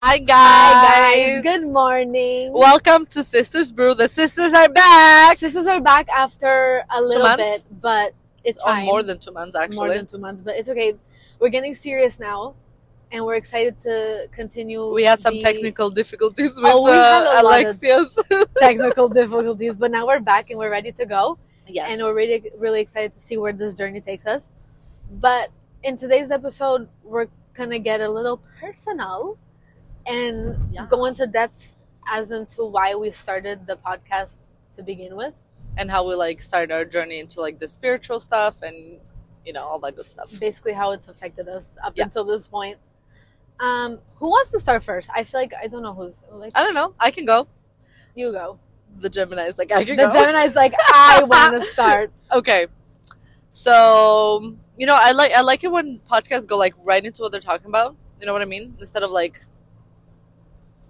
Hi guys. Hi guys, good morning. Welcome to Sisters Brew. The sisters are back. Sisters are back after a little bit, but it's Oh, fine. more than two months actually. More than two months, but it's okay. We're getting serious now, and we're excited to continue. we had some the technical difficulties with Oh, we had uh, a lot of- Alexia's. technical difficulties, but now we're back and we're ready to go, yes. and we're really really excited to see where this journey takes us. But in today's episode, we're gonna get a little personal and Yeah. go into depth as into why we started the podcast to begin with. and how we like started our journey into like the spiritual stuff and you know all that good stuff. basically how it's affected us up Yeah. until this point. Um, who wants to start first? I feel like I don't know who's like I don't know. I can go. you go. The Gemini is like I can go. The go. Gemini's like I want to start. okay. So you know I like I like it when podcasts go like right into what they're talking about. You know what I mean? Instead of like,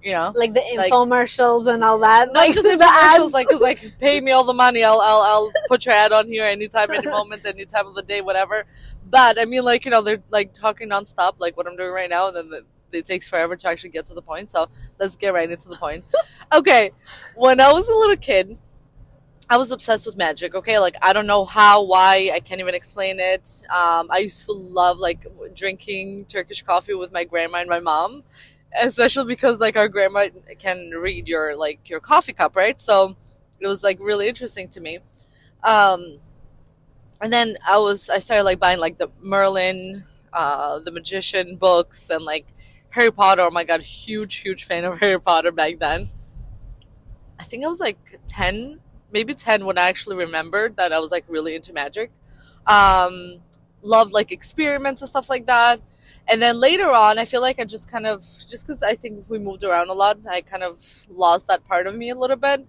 you know. Like the Like- infomercials and all that. Not like just the ads. like, cause like, pay me all the money. I'll, I'll, I'll put your ad on here anytime, any moment, any time of the day, whatever. But I mean, like, you know, they're like talking nonstop, like what I'm doing right now, and then the, it takes forever to actually get to the point. So let's get right into the point. okay, when I was a little kid, I was obsessed with magic. Okay, like I don't know how, why, I can't even explain it. Um, I used to love like drinking Turkish coffee with my grandma and my mom especially because like our grandma can read your like your coffee cup right? So it was like really interesting to me. Um and then i was i started like buying like the merlin uh the magician books and like harry potter. Oh my god huge huge fan of harry potter back then. I think i was like 10 maybe 10 when i actually remembered that i was like really into magic. Um loved like experiments and stuff like that and then later on i feel like i just kind of just because i think we moved around a lot i kind of lost that part of me a little bit.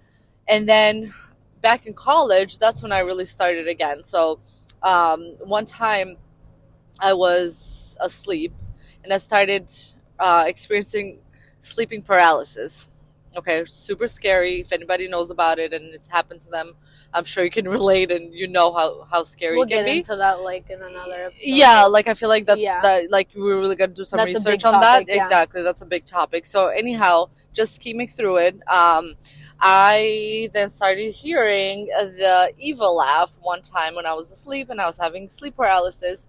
And then back in college that's when i really started again. So um, one time i was asleep and i started uh, experiencing sleeping paralysis okay super scary if anybody knows about it and it's happened to them i'm sure you can relate and you know how, how scary we'll it can get into that like in another episode. yeah like i feel like that's Yeah. that like we're really gonna do some That's research on topic, that yeah. exactly that's a big topic so anyhow just scheming through it um i then started hearing the evil laugh one time when i was asleep and i was having sleep paralysis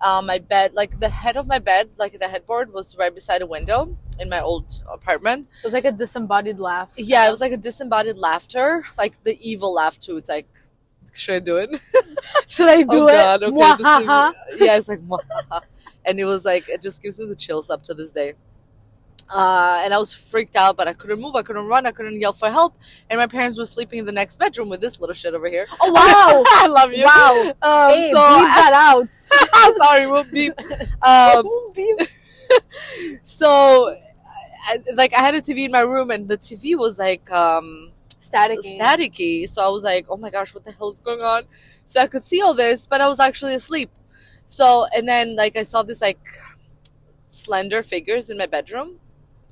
um, my bed like the head of my bed like the headboard was right beside a window in my old apartment It was like a disembodied laugh. yeah it was like a disembodied laughter like the evil laugh too it's like should i do it Should I do oh it? god okay is, yeah it's like "Mwahaha." and it was like it just gives me the chills up to this day uh, and I was freaked out, but I couldn't move, I couldn't run, I couldn't yell for help, and my parents were sleeping in the next bedroom with this little shit over here. Oh wow! I love you. Wow. Um, hey, so that out. sorry, we'll beep. Um, so, I, like, I had a TV in my room, and the TV was like um, Static. staticky. So I was like, oh my gosh, what the hell is going on? So I could see all this, but I was actually asleep. So, and then like I saw this like slender figures in my bedroom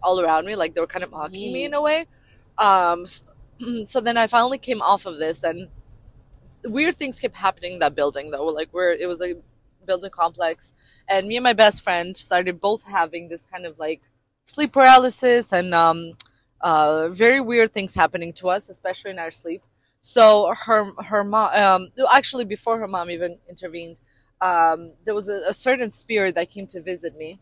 all around me, like they were kind of mocking me in a way. Um, so then I finally came off of this, and weird things kept happening in that building though. Like where it was a building complex, and me and my best friend started both having this kind of like sleep paralysis and um, uh, very weird things happening to us, especially in our sleep. So her her mom, um, actually before her mom even intervened, um, there was a, a certain spirit that came to visit me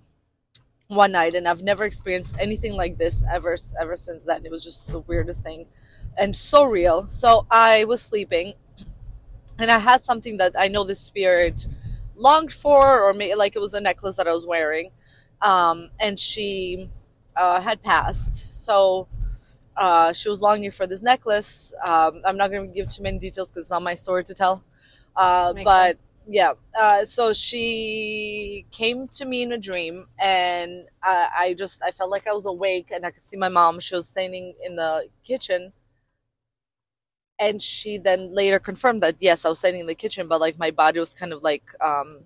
one night, and I've never experienced anything like this ever ever since then. It was just the weirdest thing, and so real. So I was sleeping, and I had something that I know the spirit longed for, or maybe like it was a necklace that I was wearing, um, and she uh, had passed. So uh, she was longing for this necklace. Um, I'm not going to give too many details because it's not my story to tell. Uh, but sense. Yeah, uh, so she came to me in a dream, and I, I just I felt like I was awake, and I could see my mom. She was standing in the kitchen. And she then later confirmed that yes, I was standing in the kitchen, but like my body was kind of like um,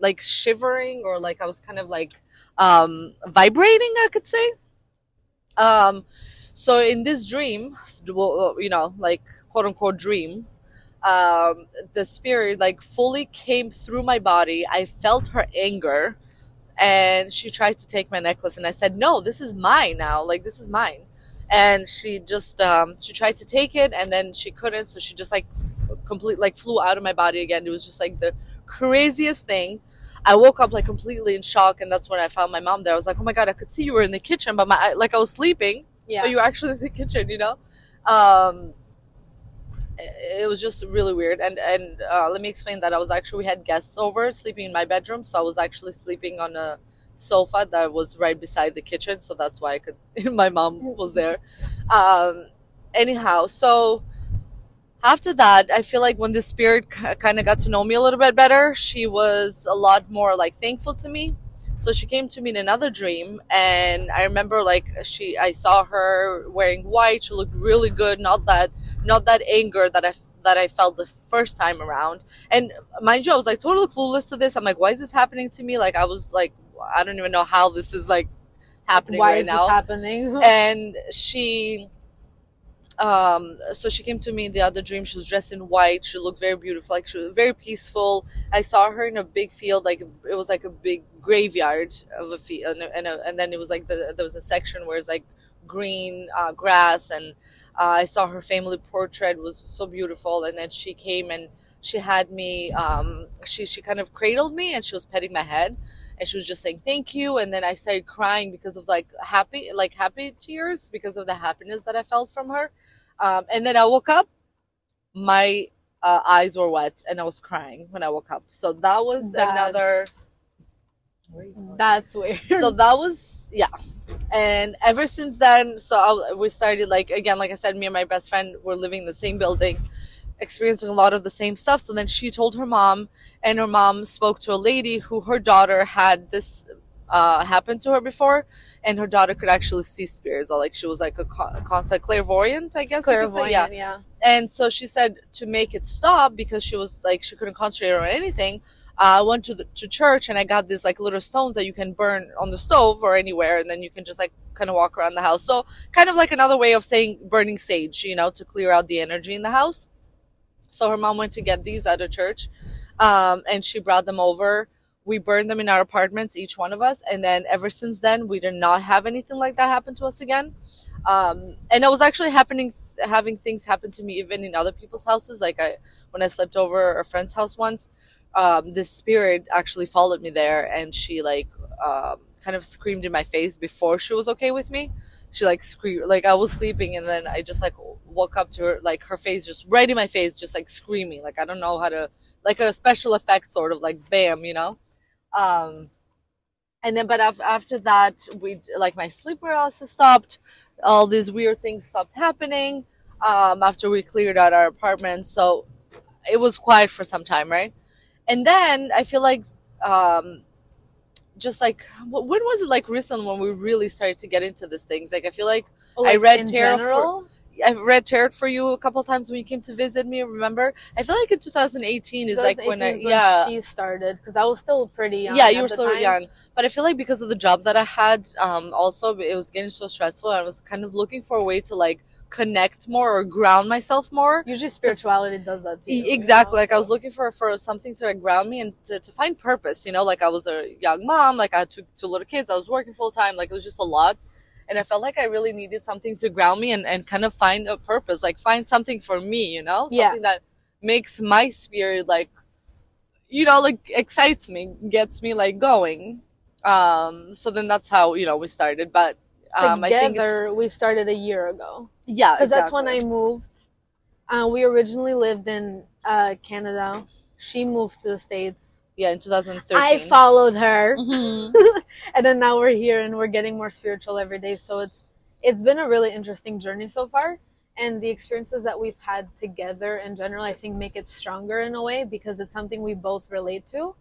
like shivering or like I was kind of like um, vibrating, I could say. Um, so in this dream, you know, like quote unquote dream, um, the spirit like fully came through my body. I felt her anger, and she tried to take my necklace and i said no this is mine now. Like this is mine. And she just um, she tried to take it and then she couldn't so she just like complete like flew out of my body again. It was just like the craziest thing. I woke up like completely in shock and that's when i found my mom there. I was like oh my god i could see you were in the kitchen but my like i was sleeping Yeah. but you were actually in the kitchen you know? Um it was just really weird. And and uh, let me explain that. I was actually we had guests over sleeping in my bedroom so i was actually sleeping on a sofa that was right beside the kitchen so that's why i could my mom was there. Um anyhow so after that i feel like when the spirit k- kind of got to know me a little bit better she was a lot more like thankful to me. So she came to me in another dream and i remember like she i saw her wearing white she looked really good not that not that anger that i that i felt the first time around. And mind you i was like totally clueless to this. I'm like why is this happening to me? Like i was like i don't even know how this is like happening Why right is now. this happening? and she um so she came to me in the other dream. She was dressed in white. She looked very beautiful. Like she was very peaceful. I saw her in a big field like it was like a big graveyard of a field and, and, and then it was like the, there was a section where it's like green uh, grass and uh, i saw her family portrait was so beautiful and then she came and she had me um she she kind of cradled me and she was petting my head and she was just saying thank you and then i started crying because of like happy like happy tears because of the happiness that i felt from her um, and then i woke up my uh, eyes were wet and i was crying when i woke up so that was That's- another That's weird. so that was yeah. And ever since then so I, we started like again like i said me and my best friend were living in the same building experiencing a lot of the same stuff. So then she told her mom and her mom spoke to a lady who her daughter had this uh, happen to her before and her daughter could actually see spirits or like she was like a con- constant clairvoyant i guess could say. Clairvoyant, yeah yeah. and so she said to make it stop because she was like she couldn't concentrate on anything. Uh, I went to the to church and I got these like little stones that you can burn on the stove or anywhere, and then you can just like kind of walk around the house. So kind of like another way of saying burning sage, you know, to clear out the energy in the house. So her mom went to get these at a church, um, and she brought them over. We burned them in our apartments, each one of us, and then ever since then, we did not have anything like that happen to us again. Um, and it was actually happening, having things happen to me even in other people's houses. Like I, when I slept over a friend's house once, um, this spirit actually followed me there, and she like um, kind of screamed in my face before she was okay with me. She like screamed, like I was sleeping, and then I just like woke up to her, like her face just right in my face, just like screaming. Like I don't know how to, like a special effect sort of like bam, you know. Um, and then, but af- after that, we like my sleep paralysis stopped. All these weird things stopped happening. Um, after we cleared out our apartment, so it was quiet for some time, right? And then I feel like, um, just like when was it like recently when we really started to get into these things? Like I feel like Oh, I read tarot for-. I read tarot for you a couple times when you came to visit me. Remember? I feel like in 2018 is like when I 2018 is yeah she started because I was still pretty young. yeah you were time. young but i feel like because of the job that i had um also it was getting so stressful i was kind of looking for a way to like connect more or ground myself more Usually spirituality does that too. E- you exactly know, like i was looking for for something to like, ground me and to, to find purpose you know like i was a young mom like i had two, two little kids i was working full time like it was just a lot and i felt like i really needed something to ground me and, and kind of find a purpose like find something for me you know something Yeah. that makes my spirit like you know like excites me gets me like going um so then that's how you know we started but um i think Together, we started a year ago yeah because that's when I moved. Uh, we originally lived in uh, Canada. She moved to the states. Yeah in 2013 I followed her, Mhm. and then now we're here and we're getting more spiritual every day. So it's it's been a really interesting journey so far. And the experiences that we've had together in general, I think, make it stronger in a way because it's something we both relate to.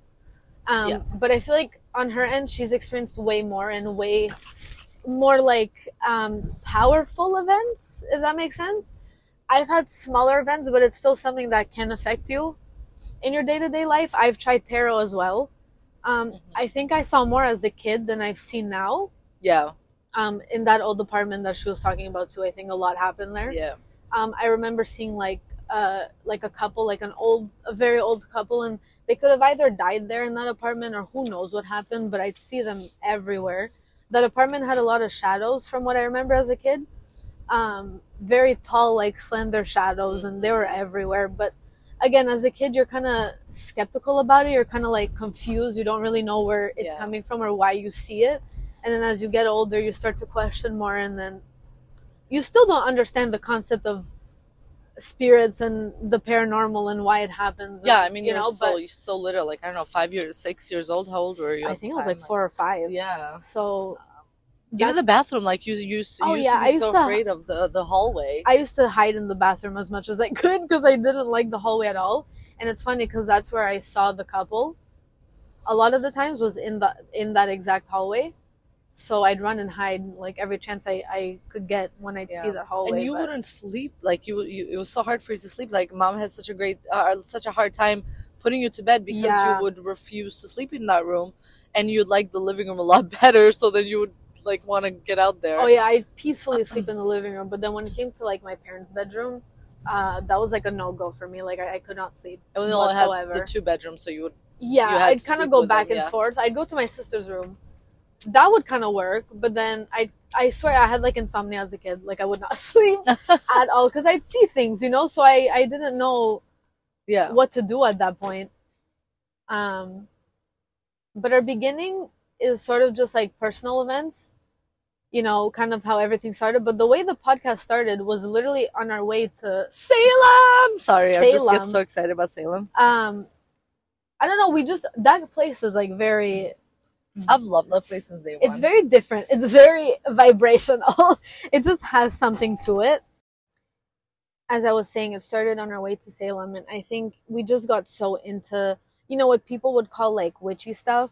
Um, Yeah. But I feel like on her end, she's experienced way more and way more like um, powerful events, if that makes sense. I've had smaller events, but it's still something that can affect you in your day to day life. I've tried tarot as well. Um, Mhm. I think I saw more as a kid than I've seen now. yeah Um, in that old apartment that she was talking about too, I think a lot happened there. yeah Um, I remember seeing like uh, like a couple, like an old, a very old couple, and they could have either died there in that apartment or who knows what happened. But I'd see them everywhere. That apartment had a lot of shadows, from what I remember as a kid. Um, very tall, like slender shadows, and they were everywhere. But again, as a kid, you're kind of skeptical about it. You're kind of like confused. You don't really know where it's Yeah. coming from or why you see it. And then as you get older, you start to question more, and then you still don't understand the concept of spirits and the paranormal and why it happens. Yeah, and, I mean, you you're know, so you're so little. Like I don't know, five years, six years old. How old were you? I think it was time? like four or five. Yeah. So Even the bathroom, like you, you used, Oh, used yeah, to I be used so to- afraid of the the hallway. I used to hide in the bathroom as much as I could because I didn't like the hallway at all. And it's funny because that's where I saw the couple. A lot of the times was in the in that exact hallway, so I'd run and hide like every chance I, I could get when I'd Yeah. see the hallway. and you but- wouldn't sleep. Like you, you, it was so hard for you to sleep. Like mom had such a great, uh, such a hard time putting you to bed because Yeah. you would refuse to sleep in that room, and you'd like the living room a lot better. So then you would like want to get out there. Oh yeah, I'd peacefully sleep in the living room, but then when it came to like my parents' bedroom, uh, that was like a no go for me. Like I, I could not sleep. And we only had the two bedrooms, so you would. Yeah, You I'd kind of go with them, back and yeah. forth. I'd go to my sister's room. That would kind of work, but then I I swear I had like insomnia as a kid. Like I would not sleep at all because I'd see things, you know. So I I didn't know Yeah. what to do at that point. Um, but our beginning is sort of just like personal events, you know, kind of how everything started. But the way the podcast started was literally on our way to Salem. Sorry, I just get so excited about Salem. um, I don't know. We just that place is like very I've loved that place since day one. it's very different. It's very vibrational. it just has something to it. As I was saying, it started on our way to Salem, and I think we just got so into, you know, what people would call like witchy stuff.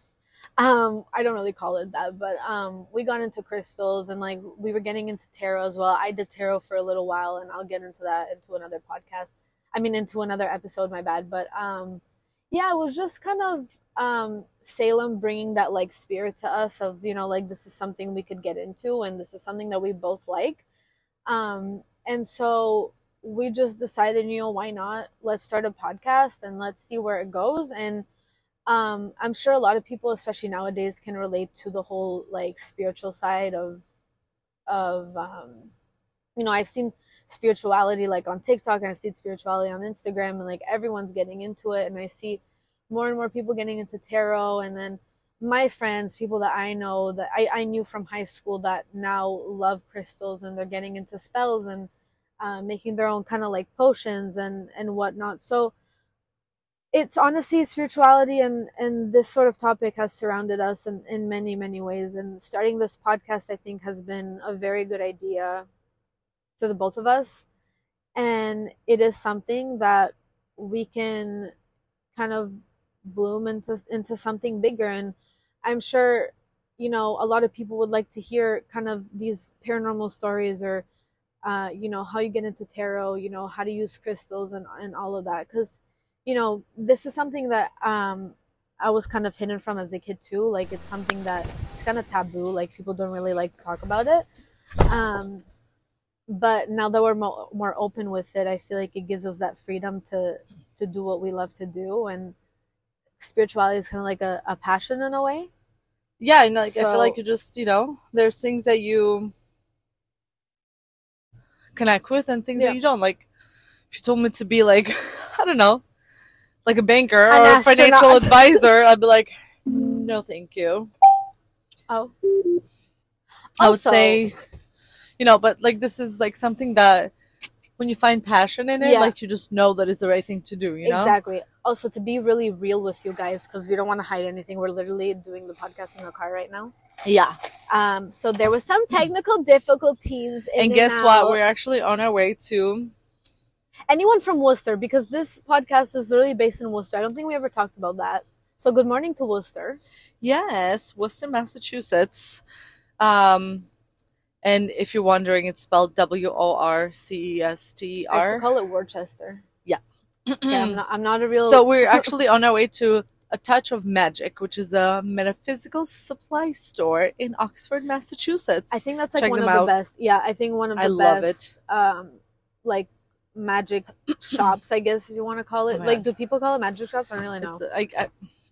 Um, I don't really call it that, but um, we got into crystals and like we were getting into tarot as well. I did tarot for a little while, and I'll get into that into another podcast. I mean, into another episode. My bad, but um, yeah, it was just kind of um Salem bringing that like spirit to us of you know like this is something we could get into and this is something that we both like um and so we just decided you know why not let's start a podcast and let's see where it goes and um I'm sure a lot of people especially nowadays can relate to the whole like spiritual side of of um you know I've seen spirituality like on TikTok and I've seen spirituality on Instagram and like everyone's getting into it and I see more and more people getting into tarot and then my friends people that i know that i, I knew from high school that now love crystals and they're getting into spells and uh, making their own kind of like potions and and whatnot. So it's honestly spirituality and and this sort of topic has surrounded us in, in many many ways. And starting this podcast i think has been a very good idea to the both of us. And it is something that we can kind of bloom into into something bigger. And i'm sure you know a lot of people would like to hear kind of these paranormal stories or uh, you know how you get into tarot you know how to use crystals and, and all of that. Because you know this is something that um i was kind of hidden from as a kid too like it's something that it's kind of taboo like people don't really like to talk about it um but now that we're mo- more open with it i feel like it gives us that freedom to to do what we love to do and spirituality is kind of like a, a passion in a way yeah, and like I feel like you just you know there's things that you connect with and things Yeah. that you don't. Like if you told me to be like I don't know, like a banker An or a financial advisor, I'd be like, no, thank you. oh I would Also- say, you know, but like this is like something that when you find passion in it, Yeah. like you just know that is the right thing to do. You know, exactly also to be really real with you guys because we don't want to hide anything we're literally doing the podcast in the car right now yeah. um so there was some technical difficulties in And guess what? We're actually on our way to. Anyone from Worcester because this podcast is really based in Worcester. I don't think we ever talked about that. So good morning to Worcester. Yes, Worcester, Massachusetts. Um, and if you're wondering, it's spelled W O R C E S T I used to call it Worcester. Yeah, I'm not. I'm not a real. So we're actually on our way to a touch of magic, which is a metaphysical supply store in Oxford, Massachusetts. I think that's like check one of the best. Yeah, I think one of the I love best. Um, like magic shops, I guess if you want to call it. Oh like, God. do people call it magic shops? I don't really know. It's I, I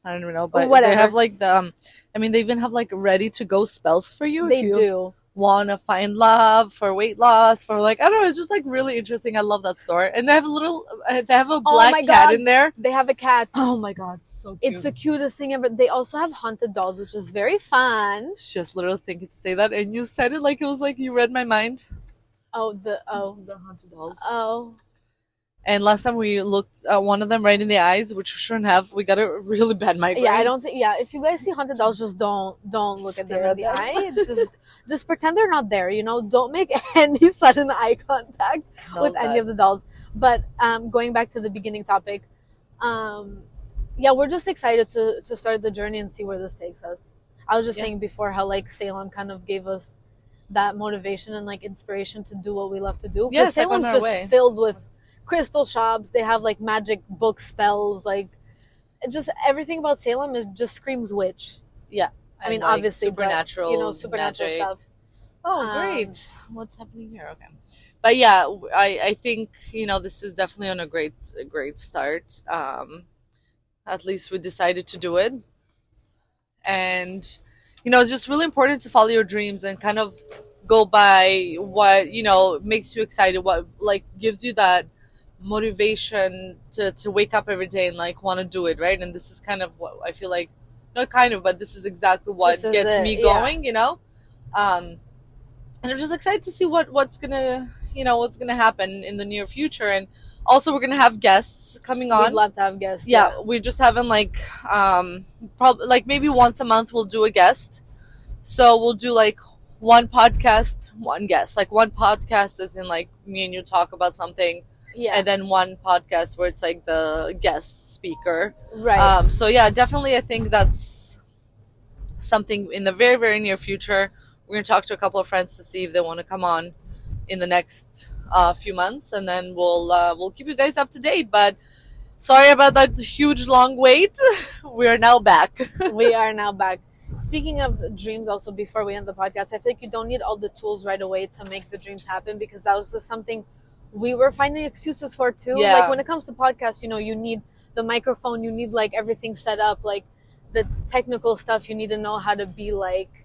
I don't even know, but Whatever. they have like the um, I mean they even have like ready to go spells for you they if you do. want to find love for weight loss for like I don't know it's just like really interesting. I love that store and they have a little uh, they have a black Oh my cat God. in there. They have a cat. Oh my god, so cute. It's the cutest thing ever. They also have haunted dolls, which is very fun. It's just little thinking to say that and you said it like it was like you read my mind. Oh, the oh the haunted dolls. oh. And last time we looked at one of them right in the eyes, which we shouldn't have. We got a really bad migraine. Yeah, I don't think. Yeah, if you guys see haunted dolls, just don't don't look at them in the at them. eye. Just just pretend they're not there. You know, don't make any sudden eye contact That with any bad. of the dolls. But um, going back to the beginning topic, um, yeah, we're just excited to to start the journey and see where this takes us. I was just Yeah. saying before how like Salem kind of gave us that motivation and like inspiration to do what we love to do. 'Cause Yeah, like, Salem's our just way. filled with crystal shops. They have like magic book spells, like just everything about Salem is just screams witch. Yeah, I And, mean, like, obviously, but, supernatural, you know, supernatural magic. stuff. Oh, Um, great! What's happening here? Okay, but yeah, I I think you know this is definitely on a great a great start. Um, at least we decided to do it, and you know it's just really important to follow your dreams and kind of go by what you know makes you excited, what like gives you that motivation to to wake up every day and like want to do it, right? And this is kind of what I feel like. Not kind of, but this is exactly what gets it, me yeah. going. You know, um, and I'm just excited to see what what's gonna you know what's gonna happen in the near future, and also we're gonna have guests coming on. We'd love to have guests. yeah, we're just haven't like um probably like maybe once a month we'll do a guest. So we'll do like one podcast, one guest. Like one podcast is in like me and you talk about something, yeah, and then one podcast where it's like the guest speaker. right. Um, so yeah, definitely, I think that's something in the very, very near future. We're gonna talk to a couple of friends to see if they want to come on in the next uh, few months, and then we'll uh, we'll keep you guys up to date. But sorry about that huge long wait. We are now back. we are now back. Speaking of dreams, also before we end the podcast, I feel like you don't need all the tools right away to make the dreams happen because that was just something we were finding excuses for too. Yeah. Like when it comes to podcasts, you know, you need the microphone, you need like everything set up, like the technical stuff. You need to know how to be like.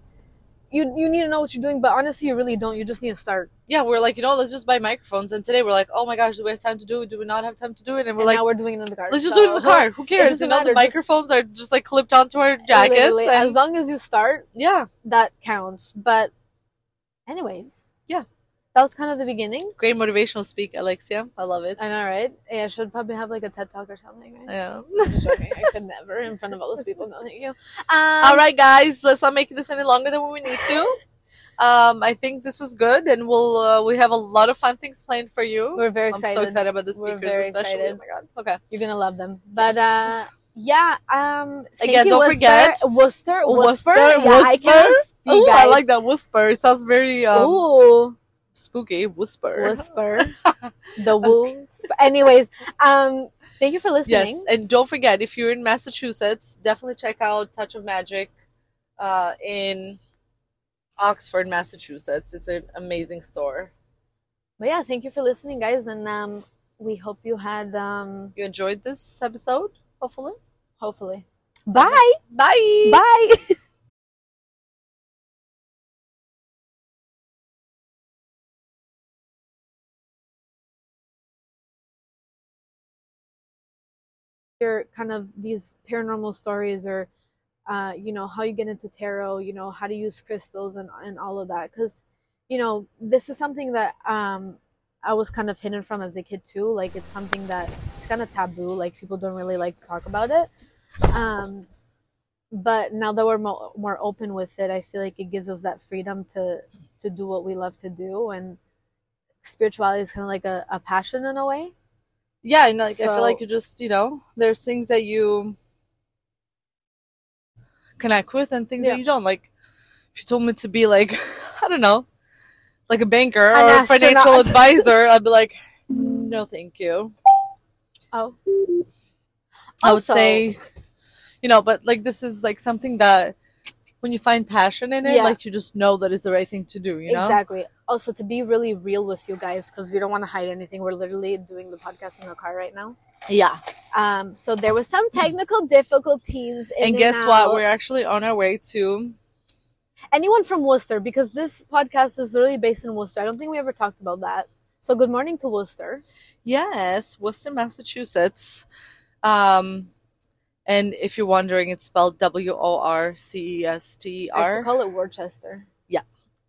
You, you need to know what you're doing, but honestly, you really don't. You just need to start. yeah, we're like, you know, let's just buy microphones. And today we're like, oh my gosh, do we have time to do it? Do we not have time to do it? And we're and like, now we're doing it in the car. let's just So- do it in the car. Who cares? know, matter, the just- microphones are just like clipped onto our jackets. Literally, as long as you start, yeah, that counts. But, anyways. That was kind of the beginning. great motivational speak, Alexia. I love it. I know, right? Yeah, I should probably have like a TED talk or something, right? Yeah. I'm. I could never in front of all those people. No, thank you. Um, All right, guys, let's not make this any longer than we need to. Um, I think this was good, and we'll uh, we have a lot of fun things planned for you. We're very I'm excited. so excited about the speakers, especially. excited. Oh my god. Okay. You're gonna love them. But Yes. uh, yeah. Um, Again, don't Worcester. forget- Worcester. Worcester, Worcester. Yeah, I Whisper. can't speak, Oh, I like that whisper. It sounds very um, Ooh, spooky. Whisper. whisper. the wolves. Anyways, um, thank you for listening. Yes, listening. and don't forget if you're in Massachusetts, definitely check out Touch of Magic uh, in Oxford, Massachusetts. It's an amazing store. But yeah, thank you for listening, guys, and um, we hope you had um, You enjoyed this episode, hopefully. hopefully. Bye. Bye. Bye. Your kind of these paranormal stories or uh, you know how you get into tarot you know how to use crystals and, and all of that. Because you know this is something that um, i was kind of hidden from as a kid too. Like it's something that it's kind of taboo. Like people don't really like to talk about it. Um, but now that we're mo- more open with it i feel like it gives us that freedom to to do what we love to do. And spirituality is kind of like a, a passion in a way Yeah, and like I feel like you just, you know, there's things that you connect with and things Yeah. that you don't. Like if you told me to be like, I don't know, like a banker An or a financial advisor, I'd be like, no, thank you. oh I would say, you know, but like this is like something that, when you find passion in it, Yeah. like you just know that it's the right thing to do. You know. Exactly. Also, to be really real with you guys, because we don't want to hide anything, we're literally doing the podcast in the car right now. Yeah. Um, so there was some technical difficulties. in And guess what? We're actually on our way to. anyone from Worcester because this podcast is really based in Worcester. I don't think we ever talked about that. So good morning to Worcester. Yes, Worcester, Massachusetts. Um, and if you're wondering, it's spelled W O R C E S T I to R. call it Worcester.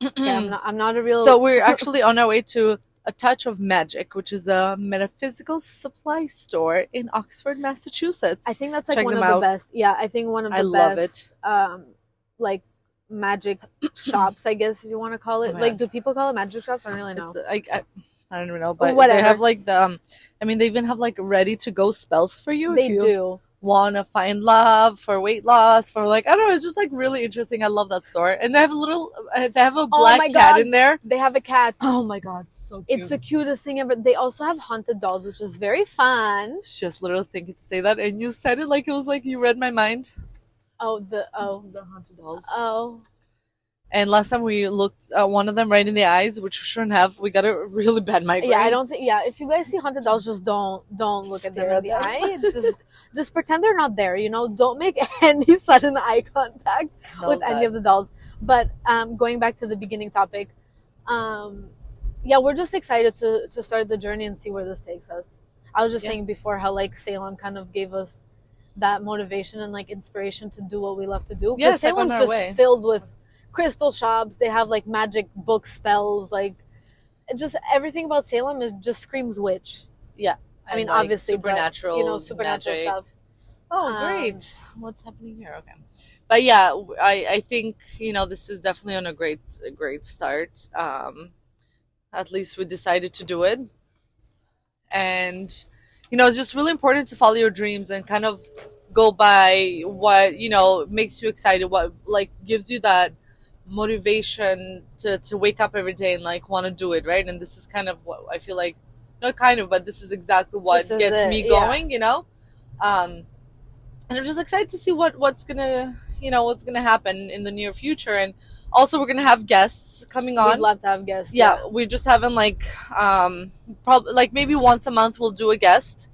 Yeah, I'm not. I'm not a real. So we're actually on our way to a touch of magic, which is a metaphysical supply store in Oxford, Massachusetts. I think that's like Check one of them the best. Yeah, I think one of the I love best. Um, like magic shops, I guess if you want to call it. Oh, like, do people call it magic shops? I don't really know. It's, I, I, I don't even know, but Whatever. they have like the. Um, I mean, they even have like ready to go spells for you. they if you do. Want to find love for weight loss for like I don't know. It's just like really interesting. I love that store, and they have a little. Uh, they have a black Oh cat God. in there. They have a cat. Oh my god, so cute. It's the cutest thing ever. They also have haunted dolls, which is very fun. It's just literally thinking to say that, and you said it like it was like you read my mind. Oh, the oh the haunted dolls. oh. And last time we looked at one of them right in the eyes, which we shouldn't have. We got a really bad migraine. Yeah, I don't think. Yeah, if you guys see haunted dolls, just don't don't look at them in the them. eye. Just just pretend they're not there. You know, don't make any sudden eye contact How's with any of the dolls. But um, going back to the beginning topic, um, yeah, we're just excited to to start the journey and see where this takes us. I was just Yeah. saying before how like Salem kind of gave us that motivation and like inspiration to do what we love to do. Yeah, Salem's just way. filled with crystal shops. They have like magic book spells, like just everything about Salem is just screams witch. I mean, like, obviously, but, supernatural, you know, supernatural magic. stuff. Oh, Um, great! What's happening here? Okay, but yeah, I I think you know this is definitely on a great a great start. Um, at least we decided to do it, and you know it's just really important to follow your dreams and kind of go by what you know makes you excited, what like gives you that motivation to to wake up every day and like want to do it, right? And this is kind of what I feel like. Not kind of, but this is exactly what gets it, me yeah. going. You know. Um, and I'm just excited to see what what's gonna you know what's gonna happen in the near future, and also we're gonna have guests coming on. We'd love to have guests. yeah, we're just haven't like um probably like maybe once a month we'll do a guest.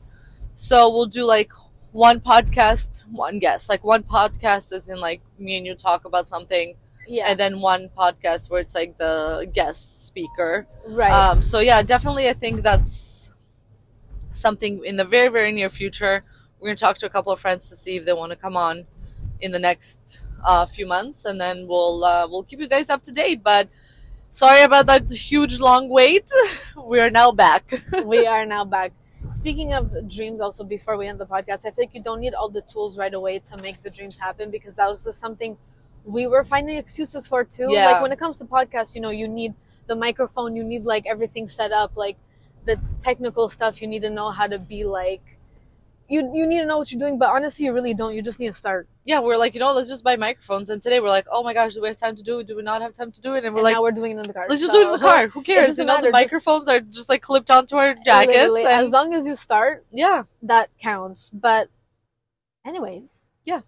So we'll do like one podcast, one guest. Like one podcast is in like me and you talk about something, yeah, and then one podcast where it's like the guest speaker. right. Um, so yeah, definitely, I think that's something in the very, very near future. We're gonna talk to a couple of friends to see if they want to come on in the next uh, few months, and then we'll uh, we'll keep you guys up to date. But sorry about that huge long wait. We are now back. we are now back. Speaking of dreams, also before we end the podcast, I think you don't need all the tools right away to make the dreams happen because that was just something we were finding excuses for too. Yeah. Like when it comes to podcasts, you know, you need the microphone, you need like everything set up, like the technical stuff. You need to know how to be like. You, you need to know what you're doing, but honestly, you really don't. You just need to start. yeah, we're like, you know, let's just buy microphones. And today we're like, oh my gosh, do we have time to do it? Do we not have time to do it? And we're and like, now we're doing it in the car. let's just So- do it in the car. Who cares? You know, matter, the just- microphones are just like clipped onto our jackets. Literally, as long as you start, yeah, that counts. But, anyways, Yeah.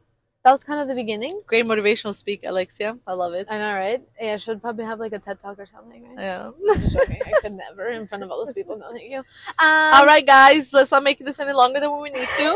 That was kind of the beginning. great motivational speak, Alexia. I love it. I know, right? Yeah, I should probably have like a TED talk or something, right? Yeah. I'm. I could never in front of all those people. No, thank you. Um, All right, guys, let's not make this any longer than we need to.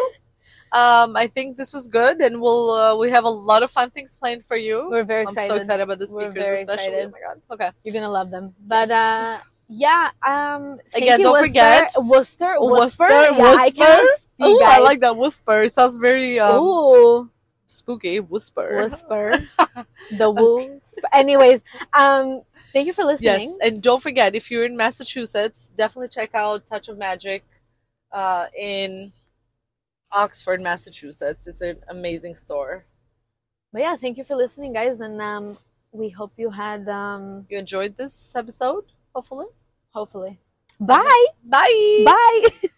Um, I think this was good, and we'll uh, we have a lot of fun things planned for you. We're very I'm excited. so excited about the speakers, especially. excited. Oh my god. Okay. You're gonna love them. But Yes. uh, yeah. Um. Again, don't Worcester. forget- Worcester. Worcester, Worcester. Yeah, I Worcester. can't speak, Oh, I like that whisper. It sounds very um, Ooh, spooky. Whisper. whisper. the wolves. Anyways, um, thank you for listening. Yes, listening. and don't forget if you're in Massachusetts, definitely check out Touch of Magic uh, in Oxford, Massachusetts. It's an amazing store. But yeah, thank you for listening, guys, and um, we hope you had um, You enjoyed this episode, hopefully. hopefully. Bye. Bye. Bye.